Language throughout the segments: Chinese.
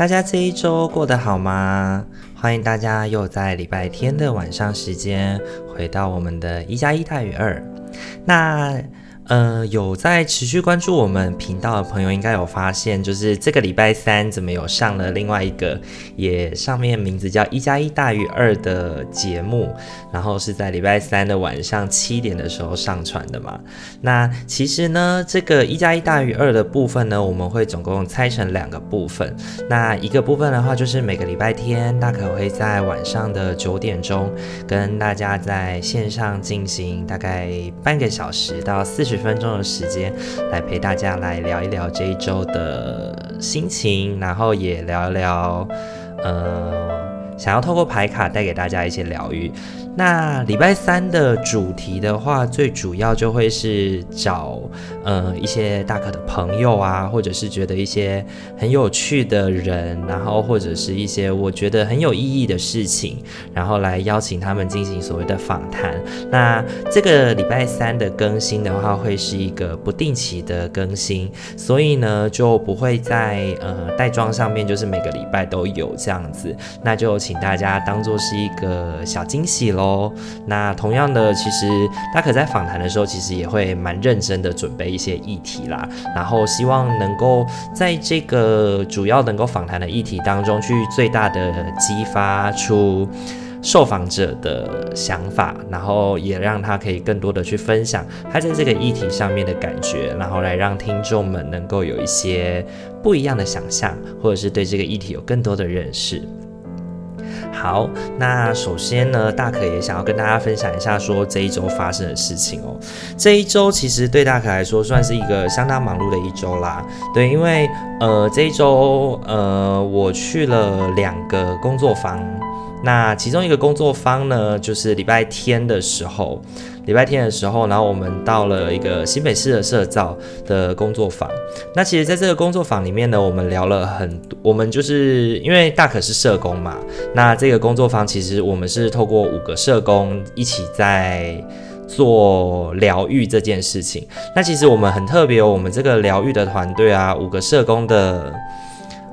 大家这一周过得好吗？欢迎大家又在礼拜天的晚上时间回到我们的一加一大于二。那。呃，有在持续关注我们频道的朋友，应该有发现，就是这个礼拜三怎么有上了另外一个，也上面名字叫一加一大于二的节目，然后是在礼拜三的晚上七点的时候上传的嘛。那其实呢，这个一加一大于二的部分呢，我们会总共拆成两个部分。那一个部分的话，就是每个礼拜天大可会在晚上的九点钟跟大家在线上进行大概半个小时到四十分钟的时间来陪大家来聊一聊这一周的心情，然后也聊一聊，呃，想要透过牌卡带给大家一些疗愈。那礼拜三的主题的话，最主要就会是找呃一些大可的朋友啊，或者是觉得一些很有趣的人，然后或者是一些我觉得很有意义的事情，然后来邀请他们进行所谓的访谈。那这个礼拜三的更新的话，会是一个不定期的更新，所以呢就不会在呃带妆上面，就是每个礼拜都有这样子。那就请请大家当做是一个小惊喜喽。那同样的，其实大可在访谈的时候，其实也会蛮认真的准备一些议题啦，然后希望能够在这个主要能够访谈的议题当中，去最大的激发出受访者的想法，然后也让他可以更多的去分享他在这个议题上面的感觉，然后来让听众们能够有一些不一样的想象，或者是对这个议题有更多的认识。好，那首先呢，大可也想要跟大家分享一下，说这一周发生的事情哦。这一周其实对大可来说算是一个相当忙碌的一周啦。对，因为呃这一周呃我去了两个工作坊，那其中一个工作坊呢，就是礼拜天的时候。礼拜天的时候，然后我们到了一个新北市的社造的工作坊。那其实，在这个工作坊里面呢，我们聊了很多。我们就是因为大可是社工嘛，那这个工作坊其实我们是透过五个社工一起在做疗愈这件事情。那其实我们很特别，我们这个疗愈的团队啊，五个社工的。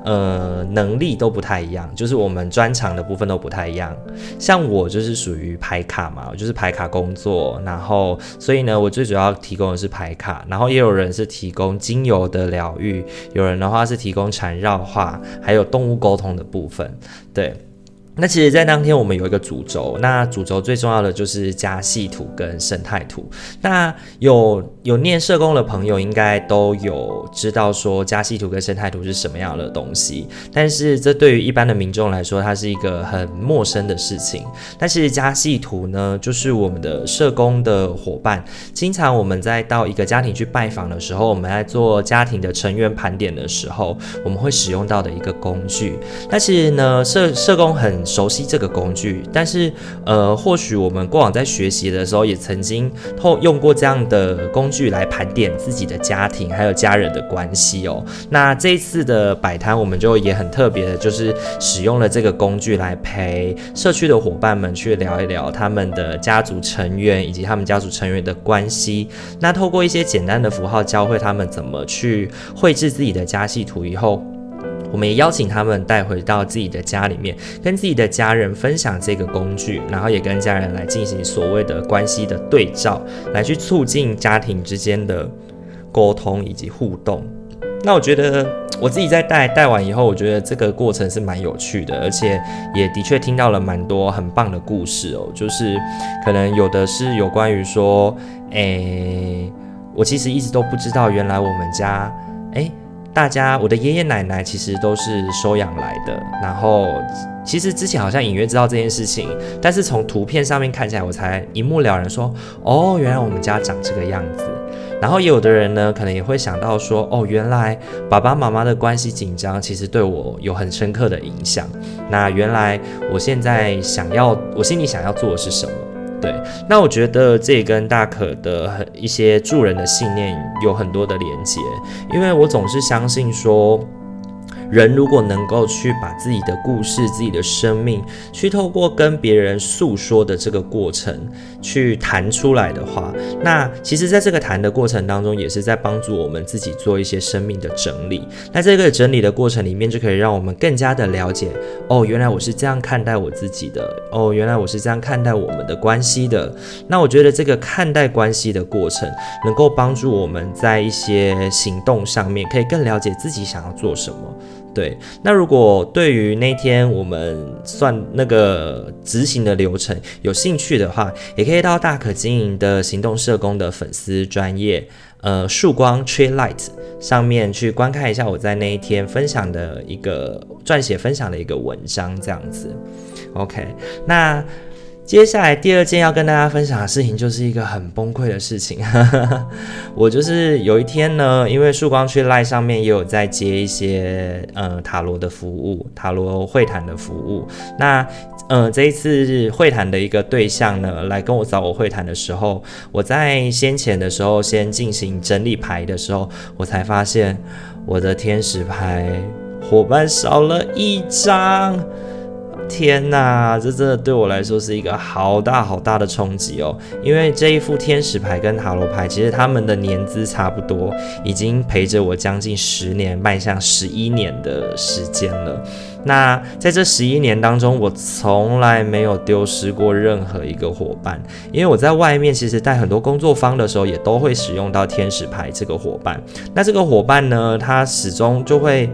呃，能力都不太一样，就是我们专长的部分都不太一样。像我就是属于排卡嘛，我就是排卡工作，然后所以呢，我最主要提供的是排卡，然后也有人是提供精油的疗愈，有人的话是提供缠绕画，还有动物沟通的部分，对。那其实，在当天我们有一个主轴，那主轴最重要的就是家系图跟生态图。那有有念社工的朋友，应该都有知道说家系图跟生态图是什么样的东西。但是，这对于一般的民众来说，它是一个很陌生的事情。但是，家系图呢，就是我们的社工的伙伴，经常我们在到一个家庭去拜访的时候，我们在做家庭的成员盘点的时候，我们会使用到的一个工具。但是呢，社社工很熟悉这个工具，但是呃，或许我们过往在学习的时候，也曾经透用过这样的工具来盘点自己的家庭还有家人的关系哦。那这一次的摆摊，我们就也很特别的，就是使用了这个工具来陪社区的伙伴们去聊一聊他们的家族成员以及他们家族成员的关系。那透过一些简单的符号，教会他们怎么去绘制自己的家系图以后。我们也邀请他们带回到自己的家里面，跟自己的家人分享这个工具，然后也跟家人来进行所谓的关系的对照，来去促进家庭之间的沟通以及互动。那我觉得我自己在带带完以后，我觉得这个过程是蛮有趣的，而且也的确听到了蛮多很棒的故事哦。就是可能有的是有关于说，诶，我其实一直都不知道，原来我们家，诶。大家，我的爷爷奶奶其实都是收养来的。然后，其实之前好像隐约知道这件事情，但是从图片上面看起来，我才一目了然说，哦，原来我们家长这个样子。然后也有的人呢，可能也会想到说，哦，原来爸爸妈妈的关系紧张，其实对我有很深刻的影响。那原来我现在想要，我心里想要做的是什么？对，那我觉得这跟大可的一些助人的信念有很多的连接，因为我总是相信说。人如果能够去把自己的故事、自己的生命，去透过跟别人诉说的这个过程，去谈出来的话，那其实在这个谈的过程当中，也是在帮助我们自己做一些生命的整理。那这个整理的过程里面，就可以让我们更加的了解，哦，原来我是这样看待我自己的，哦，原来我是这样看待我们的关系的。那我觉得这个看待关系的过程，能够帮助我们在一些行动上面，可以更了解自己想要做什么。对，那如果对于那天我们算那个执行的流程有兴趣的话，也可以到大可经营的行动社工的粉丝专业，呃，曙光 Tree Light 上面去观看一下我在那一天分享的一个撰写分享的一个文章，这样子。OK，那。接下来第二件要跟大家分享的事情，就是一个很崩溃的事情。我就是有一天呢，因为曙光去 Line 上面也有在接一些呃塔罗的服务，塔罗会谈的服务。那呃这一次会谈的一个对象呢，来跟我找我会谈的时候，我在先前的时候先进行整理牌的时候，我才发现我的天使牌伙伴少了一张。天呐，这真的对我来说是一个好大好大的冲击哦！因为这一副天使牌跟塔罗牌，其实他们的年资差不多，已经陪着我将近十年，迈向十一年的时间了。那在这十一年当中，我从来没有丢失过任何一个伙伴，因为我在外面其实带很多工作坊的时候，也都会使用到天使牌这个伙伴。那这个伙伴呢，他始终就会。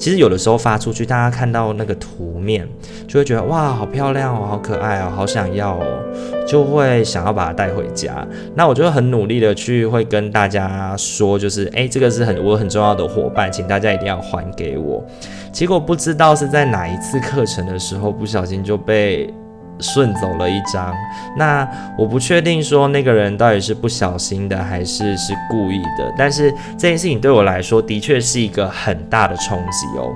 其实有的时候发出去，大家看到那个图面，就会觉得哇，好漂亮哦，好可爱哦，好想要哦，就会想要把它带回家。那我就很努力的去会跟大家说，就是诶，这个是很我很重要的伙伴，请大家一定要还给我。结果不知道是在哪一次课程的时候，不小心就被。顺走了一张，那我不确定说那个人到底是不小心的还是是故意的，但是这件事情对我来说的确是一个很大的冲击哦。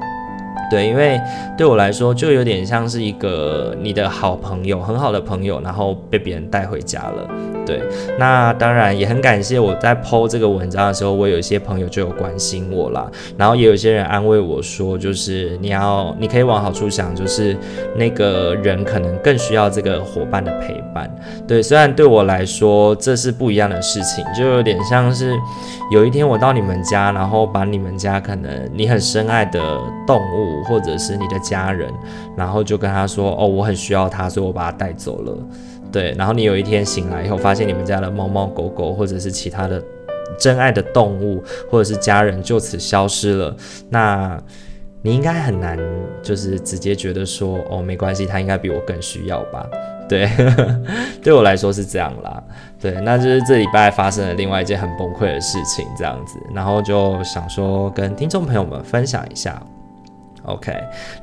对，因为对我来说就有点像是一个你的好朋友，很好的朋友，然后被别人带回家了。对，那当然也很感谢我在 po 这个文章的时候，我有一些朋友就有关心我啦，然后也有些人安慰我说，就是你要，你可以往好处想，就是那个人可能更需要这个伙伴的陪伴。对，虽然对我来说这是不一样的事情，就有点像是有一天我到你们家，然后把你们家可能你很深爱的动物或者是你的家人，然后就跟他说，哦，我很需要他，所以我把他带走了。对，然后你有一天醒来以后，发现你们家的猫猫狗狗，或者是其他的真爱的动物，或者是家人就此消失了，那你应该很难，就是直接觉得说，哦，没关系，他应该比我更需要吧？对，对我来说是这样啦。对，那就是这礼拜发生了另外一件很崩溃的事情，这样子，然后就想说跟听众朋友们分享一下。OK，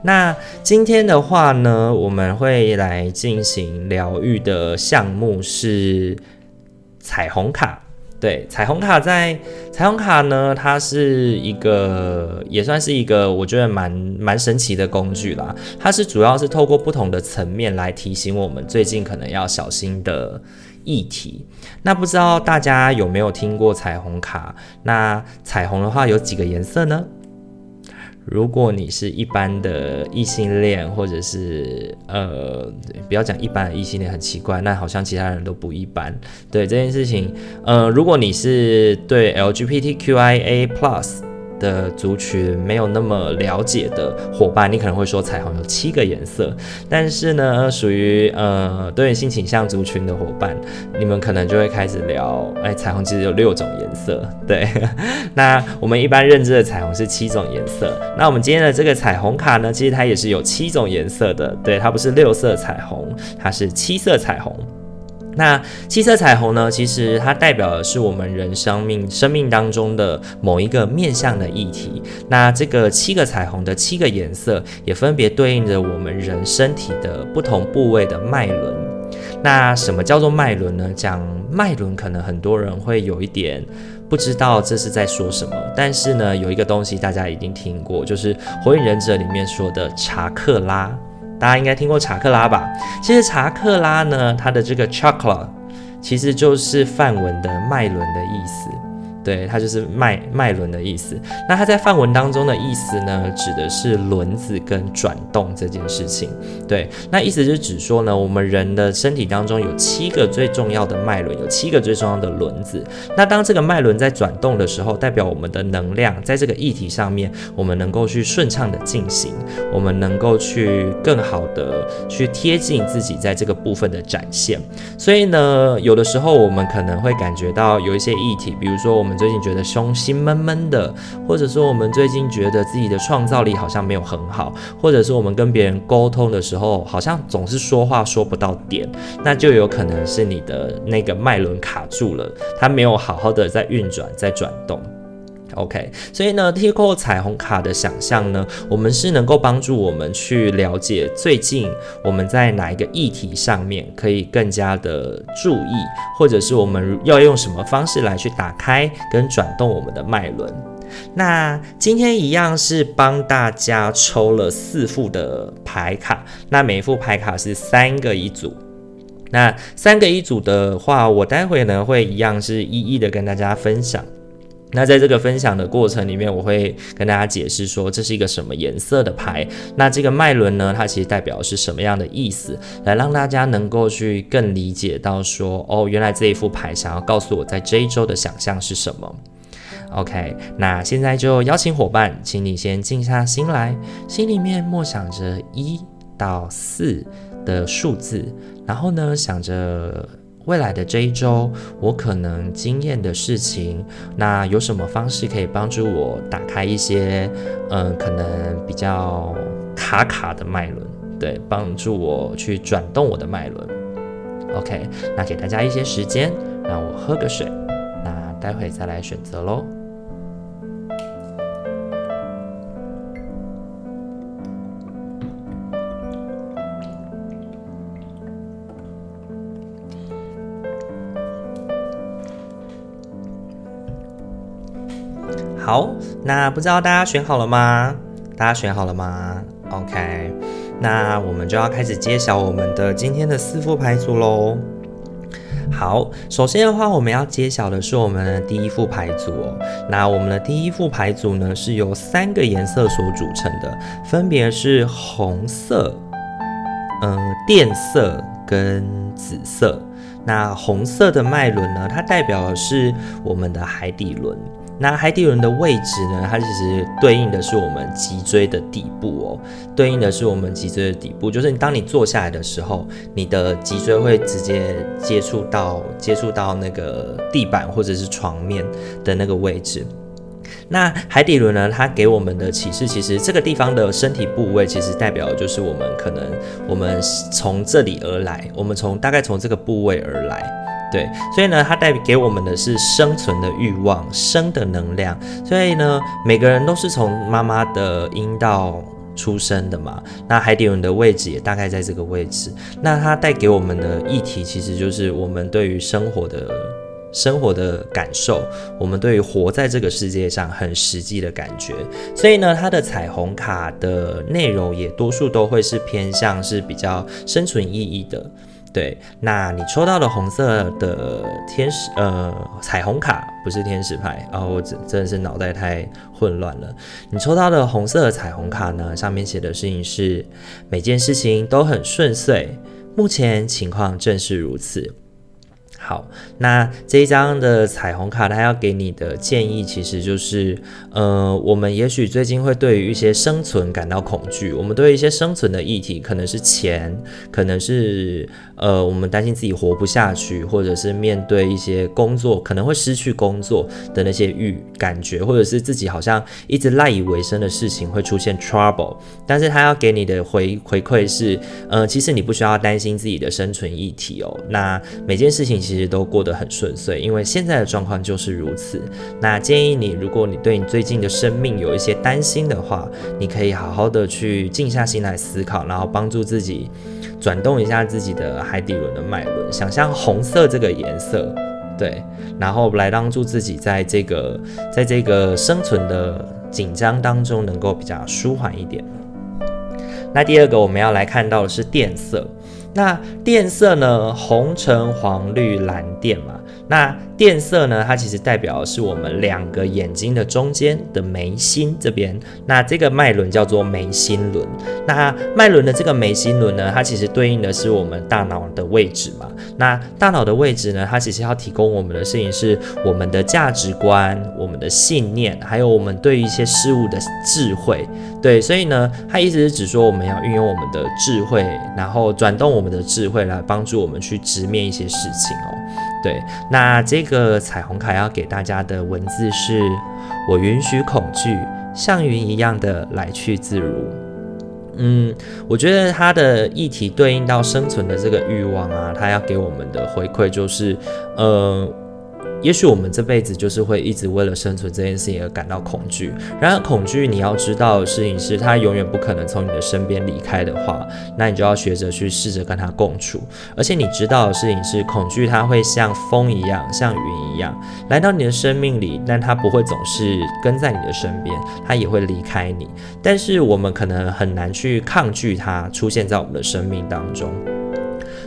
那今天的话呢，我们会来进行疗愈的项目是彩虹卡。对，彩虹卡在彩虹卡呢，它是一个也算是一个我觉得蛮蛮神奇的工具啦。它是主要是透过不同的层面来提醒我们最近可能要小心的议题。那不知道大家有没有听过彩虹卡？那彩虹的话有几个颜色呢？如果你是一般的异性恋，或者是呃，不要讲一般的异性恋很奇怪，那好像其他人都不一般。对这件事情，呃，如果你是对 LGBTQIA Plus。的族群没有那么了解的伙伴，你可能会说彩虹有七个颜色，但是呢，属于呃多元性倾向族群的伙伴，你们可能就会开始聊，哎，彩虹其实有六种颜色，对。那我们一般认知的彩虹是七种颜色，那我们今天的这个彩虹卡呢，其实它也是有七种颜色的，对，它不是六色彩虹，它是七色彩虹。那七色彩虹呢？其实它代表的是我们人生命生命当中的某一个面向的议题。那这个七个彩虹的七个颜色，也分别对应着我们人身体的不同部位的脉轮。那什么叫做脉轮呢？讲脉轮，可能很多人会有一点不知道这是在说什么，但是呢，有一个东西大家一定听过，就是《火影忍者》里面说的查克拉，大家应该听过查克拉吧？其实查克拉呢，它的这个 chakra 其实就是梵文的脉轮的意思。对，它就是脉脉轮的意思。那它在范文当中的意思呢，指的是轮子跟转动这件事情。对，那意思就是指说呢，我们人的身体当中有七个最重要的脉轮，有七个最重要的轮子。那当这个脉轮在转动的时候，代表我们的能量在这个议题上面，我们能够去顺畅的进行，我们能够去更好的去贴近自己在这个部分的展现。所以呢，有的时候我们可能会感觉到有一些议题，比如说我们。最近觉得胸心闷闷的，或者说我们最近觉得自己的创造力好像没有很好，或者是我们跟别人沟通的时候，好像总是说话说不到点，那就有可能是你的那个脉轮卡住了，它没有好好的在运转，在转动。OK，所以呢，Tarot 彩虹卡的想象呢，我们是能够帮助我们去了解最近我们在哪一个议题上面可以更加的注意，或者是我们要用什么方式来去打开跟转动我们的脉轮。那今天一样是帮大家抽了四副的牌卡，那每一副牌卡是三个一组。那三个一组的话，我待会呢会一样是一一的跟大家分享。那在这个分享的过程里面，我会跟大家解释说，这是一个什么颜色的牌。那这个脉轮呢，它其实代表是什么样的意思，来让大家能够去更理解到说，哦，原来这一副牌想要告诉我在这一周的想象是什么。OK，那现在就邀请伙伴，请你先静下心来，心里面默想着一到四的数字，然后呢，想着。未来的这一周，我可能经验的事情，那有什么方式可以帮助我打开一些，嗯、可能比较卡卡的脉轮，对，帮助我去转动我的脉轮。OK，那给大家一些时间，让我喝个水，那待会再来选择喽。好，那不知道大家选好了吗？大家选好了吗？OK，那我们就要开始揭晓我们的今天的四副牌组喽。好，首先的话，我们要揭晓的是我们的第一副牌组哦。那我们的第一副牌组呢，是由三个颜色所组成的，分别是红色、嗯、呃，靛色跟紫色。那红色的脉轮呢，它代表的是我们的海底轮。那海底轮的位置呢？它其实对应的是我们脊椎的底部哦，对应的是我们脊椎的底部，就是当你坐下来的时候，你的脊椎会直接接触到接触到那个地板或者是床面的那个位置。那海底轮呢？它给我们的启示，其实这个地方的身体部位，其实代表就是我们可能我们从这里而来，我们从大概从这个部位而来。对，所以呢，它带给我们的是生存的欲望、生的能量。所以呢，每个人都是从妈妈的阴道出生的嘛。那海底轮的位置也大概在这个位置。那它带给我们的议题，其实就是我们对于生活的生活的感受，我们对于活在这个世界上很实际的感觉。所以呢，它的彩虹卡的内容也多数都会是偏向是比较生存意义的。对，那你抽到的红色的天使，呃，彩虹卡不是天使牌啊，我真真的是脑袋太混乱了。你抽到的红色的彩虹卡呢，上面写的事情是每件事情都很顺遂，目前情况正是如此。好，那这一张的彩虹卡，它要给你的建议其实就是，呃，我们也许最近会对于一些生存感到恐惧，我们对于一些生存的议题，可能是钱，可能是。呃，我们担心自己活不下去，或者是面对一些工作可能会失去工作的那些预感觉，或者是自己好像一直赖以为生的事情会出现 trouble，但是他要给你的回回馈是，呃，其实你不需要担心自己的生存议题哦。那每件事情其实都过得很顺遂，因为现在的状况就是如此。那建议你，如果你对你最近的生命有一些担心的话，你可以好好的去静下心来思考，然后帮助自己。转动一下自己的海底轮的脉轮，想象红色这个颜色，对，然后来帮助自己在这个在这个生存的紧张当中能够比较舒缓一点。那第二个我们要来看到的是靛色，那靛色呢，红橙黄绿蓝靛嘛。那电色呢？它其实代表的是我们两个眼睛的中间的眉心这边。那这个脉轮叫做眉心轮。那脉轮的这个眉心轮呢，它其实对应的是我们大脑的位置嘛。那大脑的位置呢，它其实要提供我们的事情是我们的价值观、我们的信念，还有我们对一些事物的智慧。对，所以呢，它意思是指说我们要运用我们的智慧，然后转动我们的智慧来帮助我们去直面一些事情哦。对，那这个彩虹卡要给大家的文字是：我允许恐惧像云一样的来去自如。嗯，我觉得它的议题对应到生存的这个欲望啊，它要给我们的回馈就是，呃。也许我们这辈子就是会一直为了生存这件事情而感到恐惧。然而，恐惧你要知道的事情是，它永远不可能从你的身边离开的话，那你就要学着去试着跟它共处。而且，你知道的事情是，恐惧它会像风一样，像云一样来到你的生命里，但它不会总是跟在你的身边，它也会离开你。但是，我们可能很难去抗拒它出现在我们的生命当中。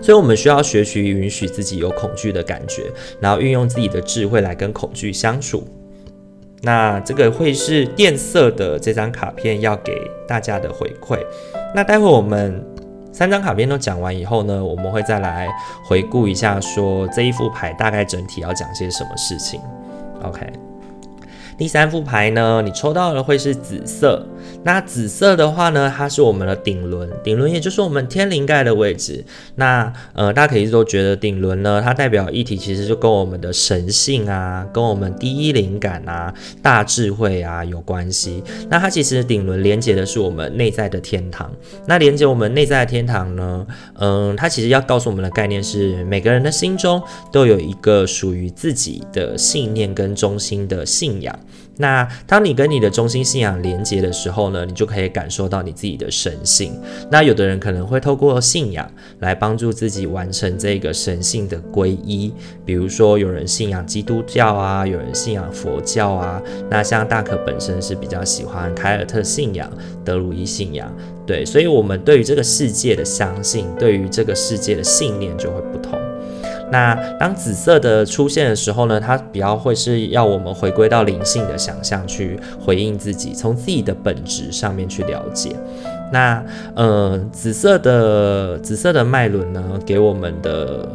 所以，我们需要学习允许自己有恐惧的感觉，然后运用自己的智慧来跟恐惧相处。那这个会是靛色的这张卡片要给大家的回馈。那待会我们三张卡片都讲完以后呢，我们会再来回顾一下，说这一副牌大概整体要讲些什么事情。OK。第三副牌呢，你抽到的会是紫色。那紫色的话呢，它是我们的顶轮，顶轮也就是我们天灵盖的位置。那呃，大家可以都觉得顶轮呢，它代表一体其实就跟我们的神性啊，跟我们第一灵感啊、大智慧啊有关系。那它其实顶轮连接的是我们内在的天堂。那连接我们内在的天堂呢，嗯、它其实要告诉我们的概念是，每个人的心中都有一个属于自己的信念跟中心的信仰。那当你跟你的中心信仰连接的时候呢，你就可以感受到你自己的神性。那有的人可能会透过信仰来帮助自己完成这个神性的皈依，比如说有人信仰基督教啊，有人信仰佛教啊。那像大可本身是比较喜欢凯尔特信仰、德鲁伊信仰，对，所以我们对于这个世界的相信，对于这个世界的信念就会不同。那当紫色的出现的时候呢，它比较会是要我们回归到灵性的想象，去回应自己，从自己的本质上面去了解。那呃，紫色的紫色的脉轮呢，给我们的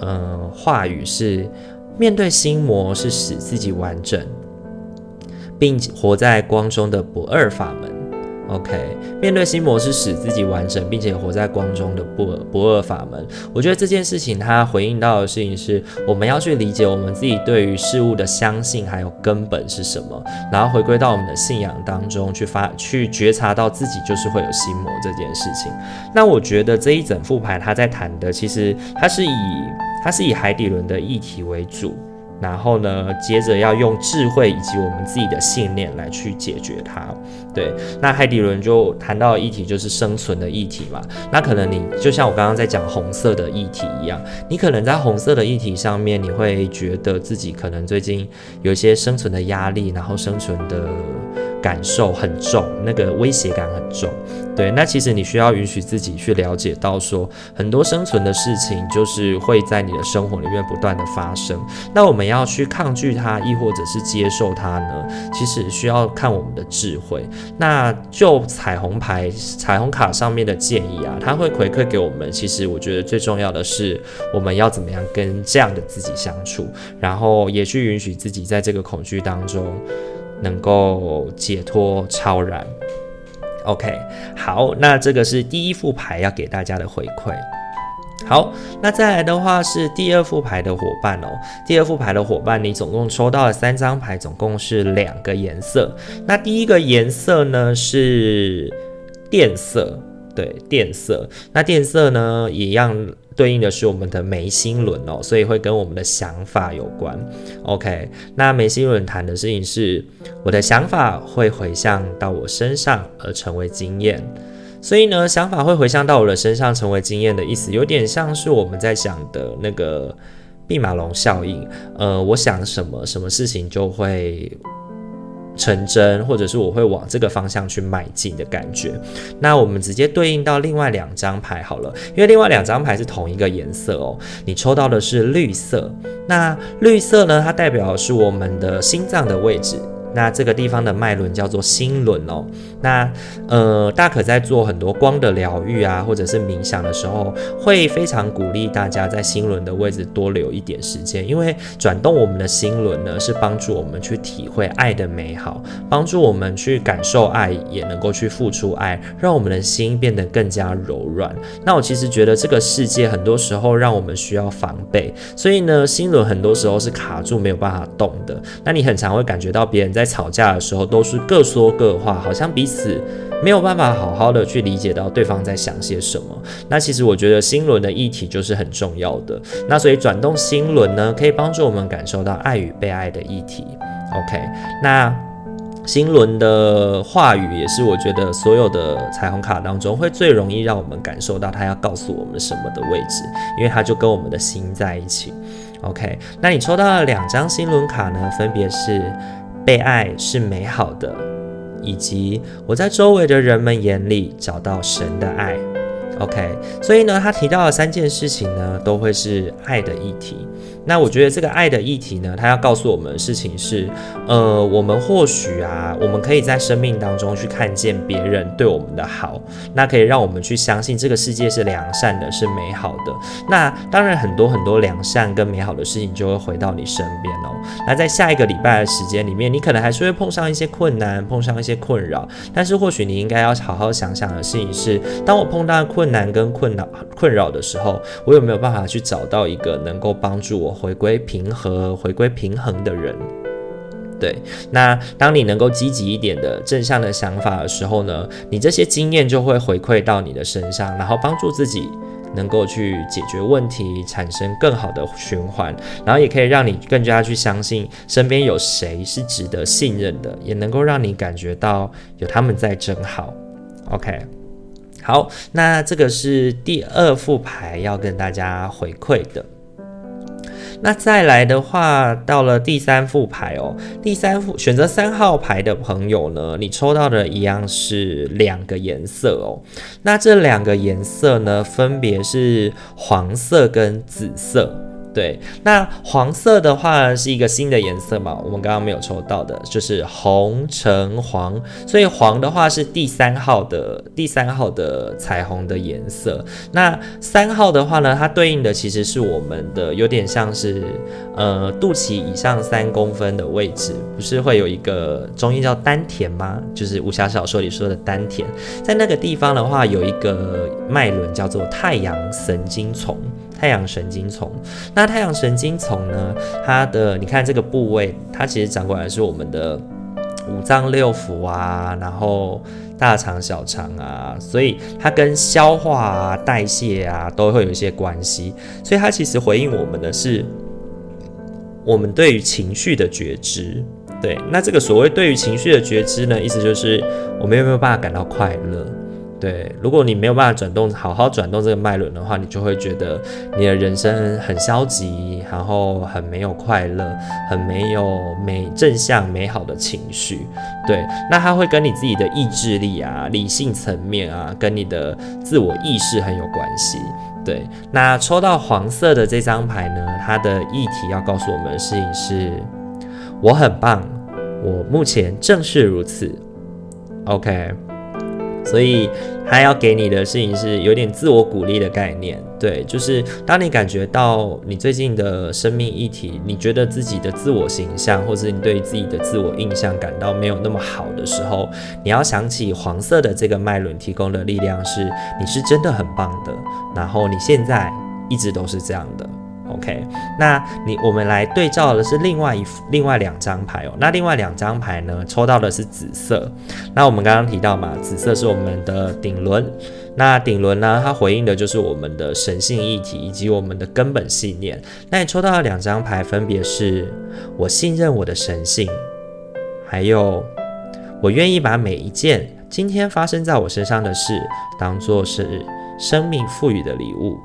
呃话语是：面对心魔是使自己完整，并活在光中的不二法门。OK，面对心魔是使自己完整，并且活在光中的不不二法门。我觉得这件事情，它回应到的事情是，我们要去理解我们自己对于事物的相信，还有根本是什么，然后回归到我们的信仰当中去发，去觉察到自己就是会有心魔这件事情。那我觉得这一整副牌，它在谈的，其实它是以它是以海底轮的议题为主。然后呢，接着要用智慧以及我们自己的信念来去解决它。对，那海底轮就谈到议题就是生存的议题嘛。那可能你就像我刚刚在讲红色的议题一样，你可能在红色的议题上面，你会觉得自己可能最近有一些生存的压力，然后生存的。感受很重，那个威胁感很重。对，那其实你需要允许自己去了解到说，很多生存的事情就是会在你的生活里面不断的发生。那我们要去抗拒它，亦或者是接受它呢？其实需要看我们的智慧。那就彩虹牌、彩虹卡上面的建议啊，它会回馈给我们。其实我觉得最重要的是，我们要怎么样跟这样的自己相处，然后也去允许自己在这个恐惧当中。能够解脱超然，OK，好，那这个是第一副牌要给大家的回馈。好，那再来的话是第二副牌的伙伴哦。第二副牌的伙伴，你总共抽到了三张牌，总共是两个颜色。那第一个颜色呢是靛色，对，靛色。那靛色呢一样。对应的是我们的眉心轮哦，所以会跟我们的想法有关。OK，那眉心轮谈的事情是，我的想法会回向到我身上而成为经验。所以呢，想法会回向到我的身上成为经验的意思，有点像是我们在想的那个毕马龙效应，呃，我想什么，什么事情就会成真，或者是我会往这个方向去迈进的感觉。那我们直接对应到另外两张牌好了，因为另外两张牌是同一个颜色哦。你抽到的是绿色，那绿色呢，它代表的是我们的心脏的位置。那这个地方的脉轮叫做心轮哦。那呃，大可在做很多光的疗愈啊，或者是冥想的时候，会非常鼓励大家在心轮的位置多留一点时间，因为转动我们的心轮呢，是帮助我们去体会爱的美好，帮助我们去感受爱，也能够去付出爱，让我们的心变得更加柔软。那我其实觉得这个世界很多时候让我们需要防备，所以呢，心轮很多时候是卡住没有办法动的。那你很常会感觉到别人在吵架的时候都是各说各话，好像彼此没有办法好好的去理解到对方在想些什么。那其实我觉得心轮的议题就是很重要的。那所以转动心轮呢，可以帮助我们感受到爱与被爱的议题。OK，那心轮的话语也是我觉得所有的彩虹卡当中会最容易让我们感受到它要告诉我们什么的位置，因为它就跟我们的心在一起。OK，那你抽到了两张心轮卡呢，分别是。被爱是美好的，以及我在周围的人们眼里找到神的爱。OK，所以呢，他提到的三件事情呢，都会是爱的议题。那我觉得这个爱的议题呢，它要告诉我们的事情是，呃，我们或许啊，我们可以在生命当中去看见别人对我们的好，那可以让我们去相信这个世界是良善的，是美好的。那当然，很多很多良善跟美好的事情就会回到你身边哦。那在下一个礼拜的时间里面，你可能还是会碰上一些困难，碰上一些困扰，但是或许你应该要好好想想的事情是，当我碰到困难跟困扰困扰的时候，我有没有办法去找到一个能够帮助我。回归平和、回归平衡的人，对。那当你能够积极一点的正向的想法的时候呢，你这些经验就会回馈到你的身上，然后帮助自己能够去解决问题，产生更好的循环，然后也可以让你更加去相信身边有谁是值得信任的，也能够让你感觉到有他们在真好。OK，好，那这个是第二副牌要跟大家回馈的。那再来的话，到了第三副牌哦，第三副选择三号牌的朋友呢，你抽到的一样是两个颜色哦。那这两个颜色呢，分别是黄色跟紫色。对，那黄色的话是一个新的颜色嘛，我们刚刚没有抽到的，就是红橙黄，所以黄的话是第三号的第三号的彩虹的颜色。那三号的话呢，它对应的其实是我们的有点像是呃肚脐以上三公分的位置，不是会有一个中医叫丹田吗？就是武侠小说里说的丹田，在那个地方的话有一个脉轮叫做太阳神经丛。太阳神经丛，那太阳神经丛呢？它的你看这个部位，它其实掌管的是我们的五脏六腑啊，然后大肠、小肠啊，所以它跟消化啊、代谢啊都会有一些关系。所以它其实回应我们的是我们对于情绪的觉知。对，那这个所谓对于情绪的觉知呢，意思就是我们有没有办法感到快乐？对，如果你没有办法转动，好好转动这个脉轮的话，你就会觉得你的人生很消极，然后很没有快乐，很没有美正向美好的情绪。对，那它会跟你自己的意志力啊、理性层面啊，跟你的自我意识很有关系。对，那抽到黄色的这张牌呢，它的议题要告诉我们的事情是：我很棒，我目前正是如此。OK。所以，他要给你的事情是有点自我鼓励的概念，对，就是当你感觉到你最近的生命议题，你觉得自己的自我形象，或者你对自己的自我印象感到没有那么好的时候，你要想起黄色的这个脉轮提供的力量是，你是真的很棒的，然后你现在一直都是这样的。OK，那你我们来对照的是另外一另外两张牌哦。那另外两张牌呢，抽到的是紫色。那我们刚刚提到嘛，紫色是我们的顶轮。那顶轮呢，它回应的就是我们的神性议题以及我们的根本信念。那你抽到的两张牌分别是：我信任我的神性，还有我愿意把每一件今天发生在我身上的事当做是生命赋予的礼物。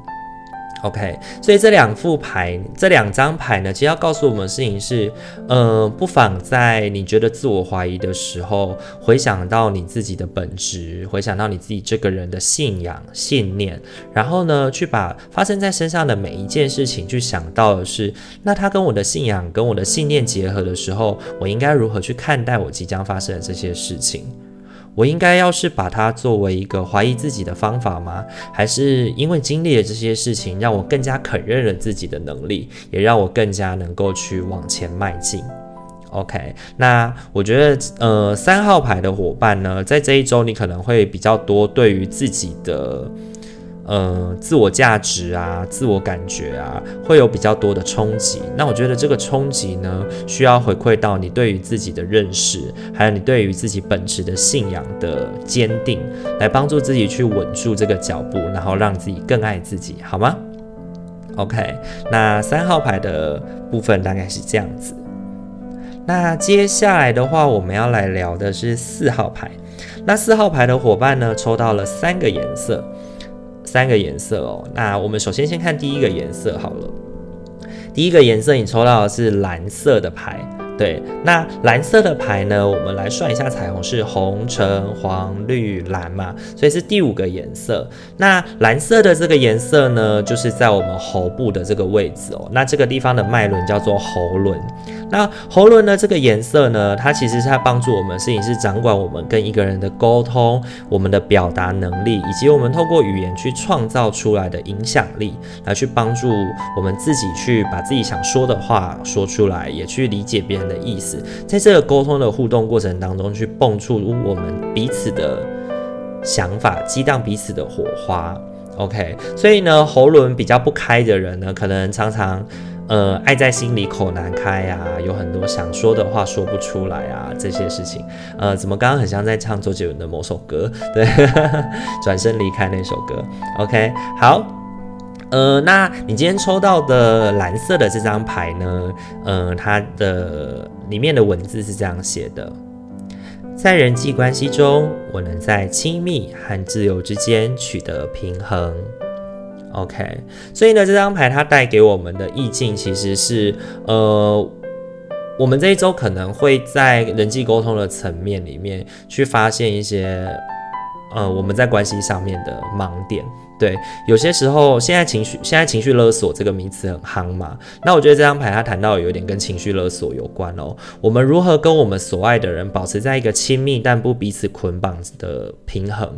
OK，所以这两副牌，这两张牌呢，其实要告诉我们的事情是，呃，不妨在你觉得自我怀疑的时候，回想到你自己的本质，回想到你自己这个人的信仰、信念，然后呢，去把发生在身上的每一件事情，去想到的是，那它跟我的信仰、跟我的信念结合的时候，我应该如何去看待我即将发生的这些事情？我应该要是把它作为一个怀疑自己的方法吗？还是因为经历了这些事情，让我更加肯认了自己的能力，也让我更加能够去往前迈进？OK，那我觉得，呃，三号牌的伙伴呢，在这一周你可能会比较多对于自己的。呃，自我价值啊，自我感觉啊，会有比较多的冲击。那我觉得这个冲击呢，需要回馈到你对于自己的认识，还有你对于自己本质的信仰的坚定，来帮助自己去稳住这个脚步，然后让自己更爱自己，好吗？OK，那三号牌的部分大概是这样子。那接下来的话，我们要来聊的是四号牌。那四号牌的伙伴呢，抽到了三个颜色。三个颜色哦，那我们首先先看第一个颜色好了。第一个颜色你抽到的是蓝色的牌，对，那蓝色的牌呢，我们来算一下彩虹是红、橙、黄、绿、蓝嘛，所以是第五个颜色。那蓝色的这个颜色呢，就是在我们喉部的这个位置哦，那这个地方的脉轮叫做喉轮。那喉轮呢，这个颜色呢，它其实是在帮助我们，事情是掌管我们跟一个人的沟通，我们的表达能力，以及我们透过语言去创造出来的影响力，来去帮助我们自己去把自己想说的话说出来，也去理解别人的意思，在这个沟通的互动过程当中，去蹦出我们彼此的想法，激荡彼此的火花。OK，所以呢，喉轮比较不开的人呢，可能常常。呃，爱在心里口难开啊，有很多想说的话说不出来啊，这些事情，呃，怎么刚刚很像在唱周杰伦的某首歌？对，转身离开那首歌。OK，好，呃，那你今天抽到的蓝色的这张牌呢？呃，它的里面的文字是这样写的：在人际关系中，我能在亲密和自由之间取得平衡。OK，所以呢，这张牌它带给我们的意境其实是，呃，我们这一周可能会在人际沟通的层面里面去发现一些，呃，我们在关系上面的盲点。对，有些时候现在情绪，现在情绪勒索这个名词很夯嘛，那我觉得这张牌它谈到有一点跟情绪勒索有关哦。我们如何跟我们所爱的人保持在一个亲密但不彼此捆绑的平衡？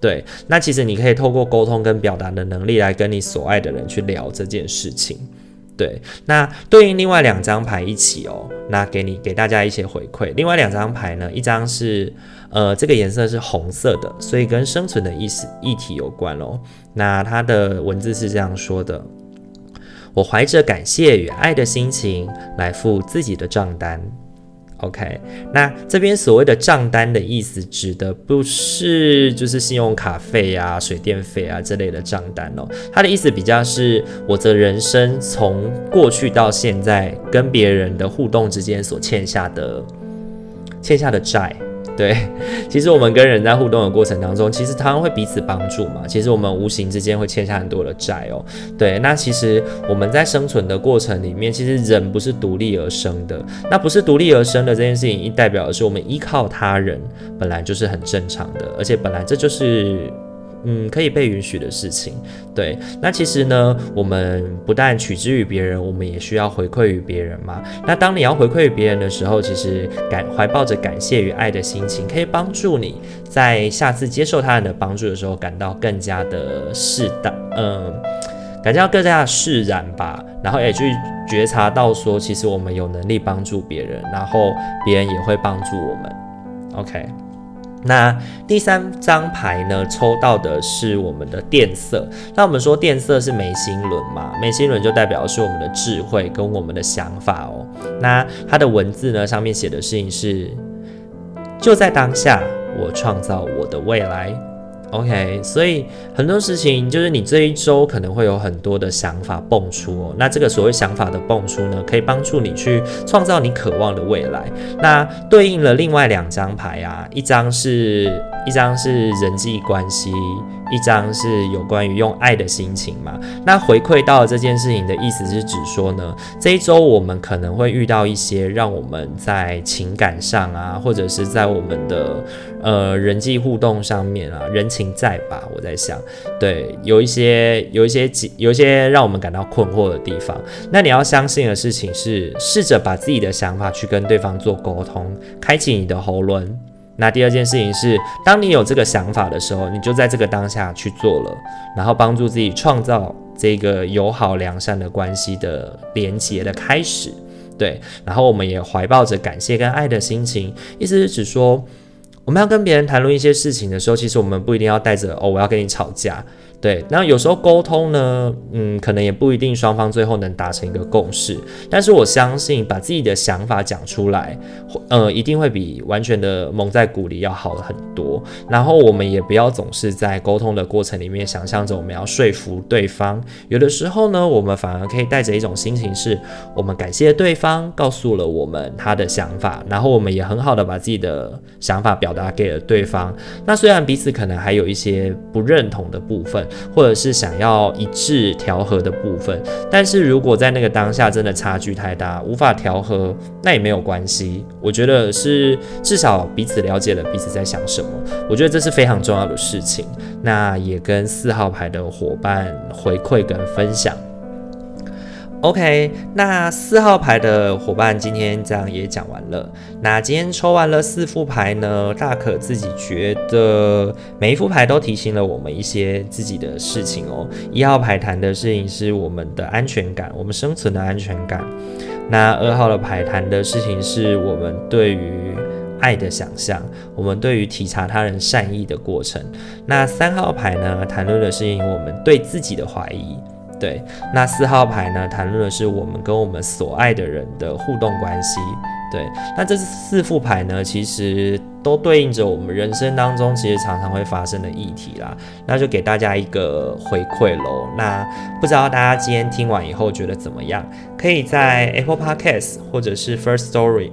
对，那其实你可以透过沟通跟表达的能力来跟你所爱的人去聊这件事情。对，那对应另外两张牌一起哦，那给你给大家一些回馈。另外两张牌呢，一张是呃这个颜色是红色的，所以跟生存的意思议题有关哦。那他的文字是这样说的：我怀着感谢与爱的心情来付自己的账单。OK，那这边所谓的账单的意思，指的不是就是信用卡费啊、水电费啊这类的账单哦，它的意思比较是我的人生从过去到现在跟别人的互动之间所欠下的欠下的债。对，其实我们跟人在互动的过程当中，其实他们会彼此帮助嘛。其实我们无形之间会欠下很多的债哦。对，那其实我们在生存的过程里面，其实人不是独立而生的。那不是独立而生的这件事情，代表的是我们依靠他人本来就是很正常的，而且本来这就是。嗯，可以被允许的事情，对。那其实呢，我们不但取之于别人，我们也需要回馈于别人嘛。那当你要回馈于别人的时候，其实感怀抱着感谢与爱的心情，可以帮助你在下次接受他人的帮助的时候，感到更加的适当，嗯，感觉到更加的释然吧。然后也去觉察到说，其实我们有能力帮助别人，然后别人也会帮助我们。OK。那第三张牌呢，抽到的是我们的电色。那我们说电色是眉心轮嘛，眉心轮就代表是我们的智慧跟我们的想法哦。那它的文字呢，上面写的事情是：就在当下，我创造我的未来。OK，所以很多事情就是你这一周可能会有很多的想法蹦出哦。那这个所谓想法的蹦出呢，可以帮助你去创造你渴望的未来。那对应了另外两张牌啊，一张是一张是人际关系，一张是有关于用爱的心情嘛。那回馈到这件事情的意思是指说呢，这一周我们可能会遇到一些让我们在情感上啊，或者是在我们的呃人际互动上面啊，人情债吧。我在想，对，有一些有一些有一些让我们感到困惑的地方。那你要相信的事情是，试着把自己的想法去跟对方做沟通，开启你的喉轮。那第二件事情是，当你有这个想法的时候，你就在这个当下去做了，然后帮助自己创造这个友好良善的关系的连结的开始，对。然后我们也怀抱着感谢跟爱的心情，意思是指说，我们要跟别人谈论一些事情的时候，其实我们不一定要带着哦，我要跟你吵架。对，那有时候沟通呢，嗯，可能也不一定双方最后能达成一个共识。但是我相信，把自己的想法讲出来，呃，一定会比完全的蒙在鼓里要好很多。然后我们也不要总是在沟通的过程里面想象着我们要说服对方。有的时候呢，我们反而可以带着一种心情是，我们感谢对方告诉了我们他的想法，然后我们也很好的把自己的想法表达给了对方。那虽然彼此可能还有一些不认同的部分。或者是想要一致调和的部分，但是如果在那个当下真的差距太大，无法调和，那也没有关系。我觉得是至少彼此了解了彼此在想什么，我觉得这是非常重要的事情。那也跟四号牌的伙伴回馈跟分享。OK，那四号牌的伙伴今天这样也讲完了。那今天抽完了四副牌呢，大可自己觉得每一副牌都提醒了我们一些自己的事情哦。一号牌谈的事情是我们的安全感，我们生存的安全感。那二号的牌谈的事情是我们对于爱的想象，我们对于体察他人善意的过程。那三号牌呢，谈论的事情我们对自己的怀疑。对，那四号牌呢，谈论的是我们跟我们所爱的人的互动关系。对，那这四副牌呢，其实都对应着我们人生当中其实常常会发生的议题啦。那就给大家一个回馈喽。那不知道大家今天听完以后觉得怎么样？可以在 Apple Podcast 或者是 First Story。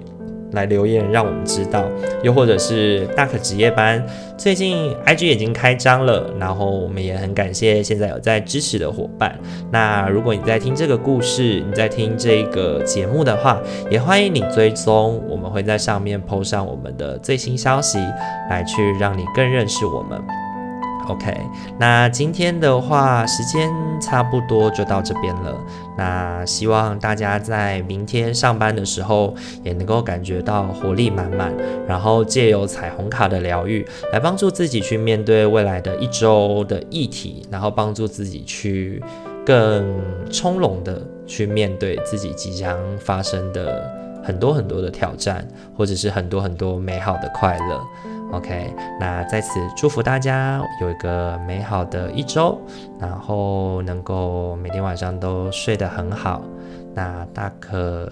来留言让我们知道，又或者是大可职业班，最近 IG 已经开张了，然后我们也很感谢现在有在支持的伙伴。那如果你在听这个故事，你在听这个节目的话，也欢迎你追踪，我们会在上面 po 上我们的最新消息，来去让你更认识我们。OK，那今天的话，时间差不多就到这边了。那希望大家在明天上班的时候，也能够感觉到活力满满，然后借由彩虹卡的疗愈，来帮助自己去面对未来的一周的议题，然后帮助自己去更从容的去面对自己即将发生的很多很多的挑战，或者是很多很多美好的快乐。OK，那在此祝福大家有一个美好的一周，然后能够每天晚上都睡得很好。那大可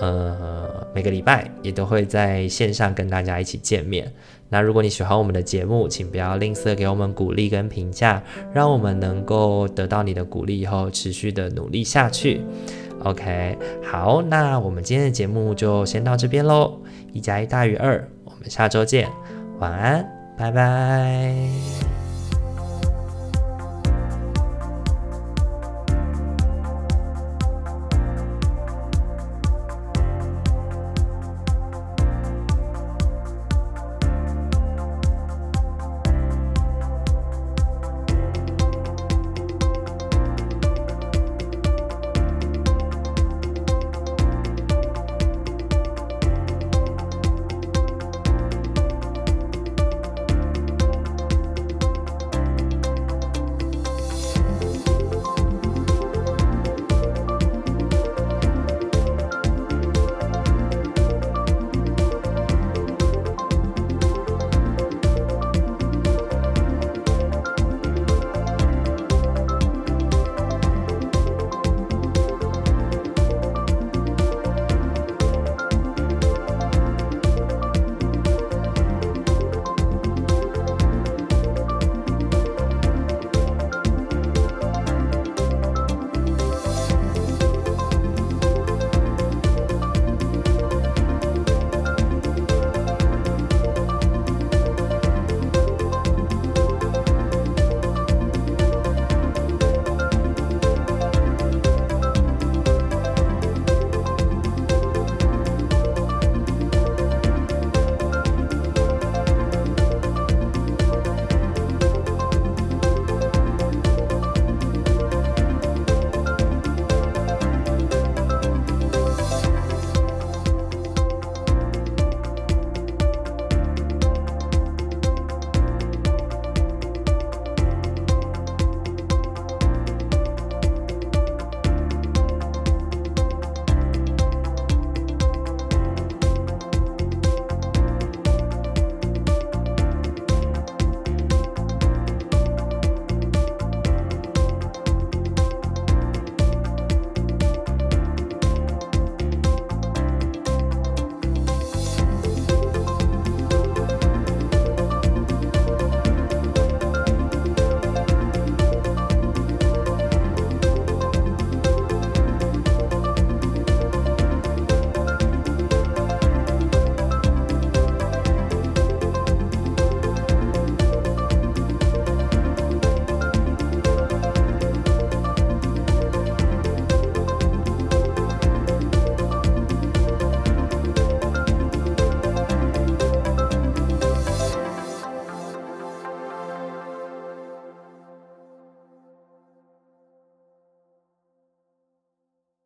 呃每个礼拜也都会在线上跟大家一起见面。那如果你喜欢我们的节目，请不要吝啬给我们鼓励跟评价，让我们能够得到你的鼓励以后持续的努力下去。OK，好，那我们今天的节目就先到这边喽。一加一大于二，我们下周见。晚安，拜拜。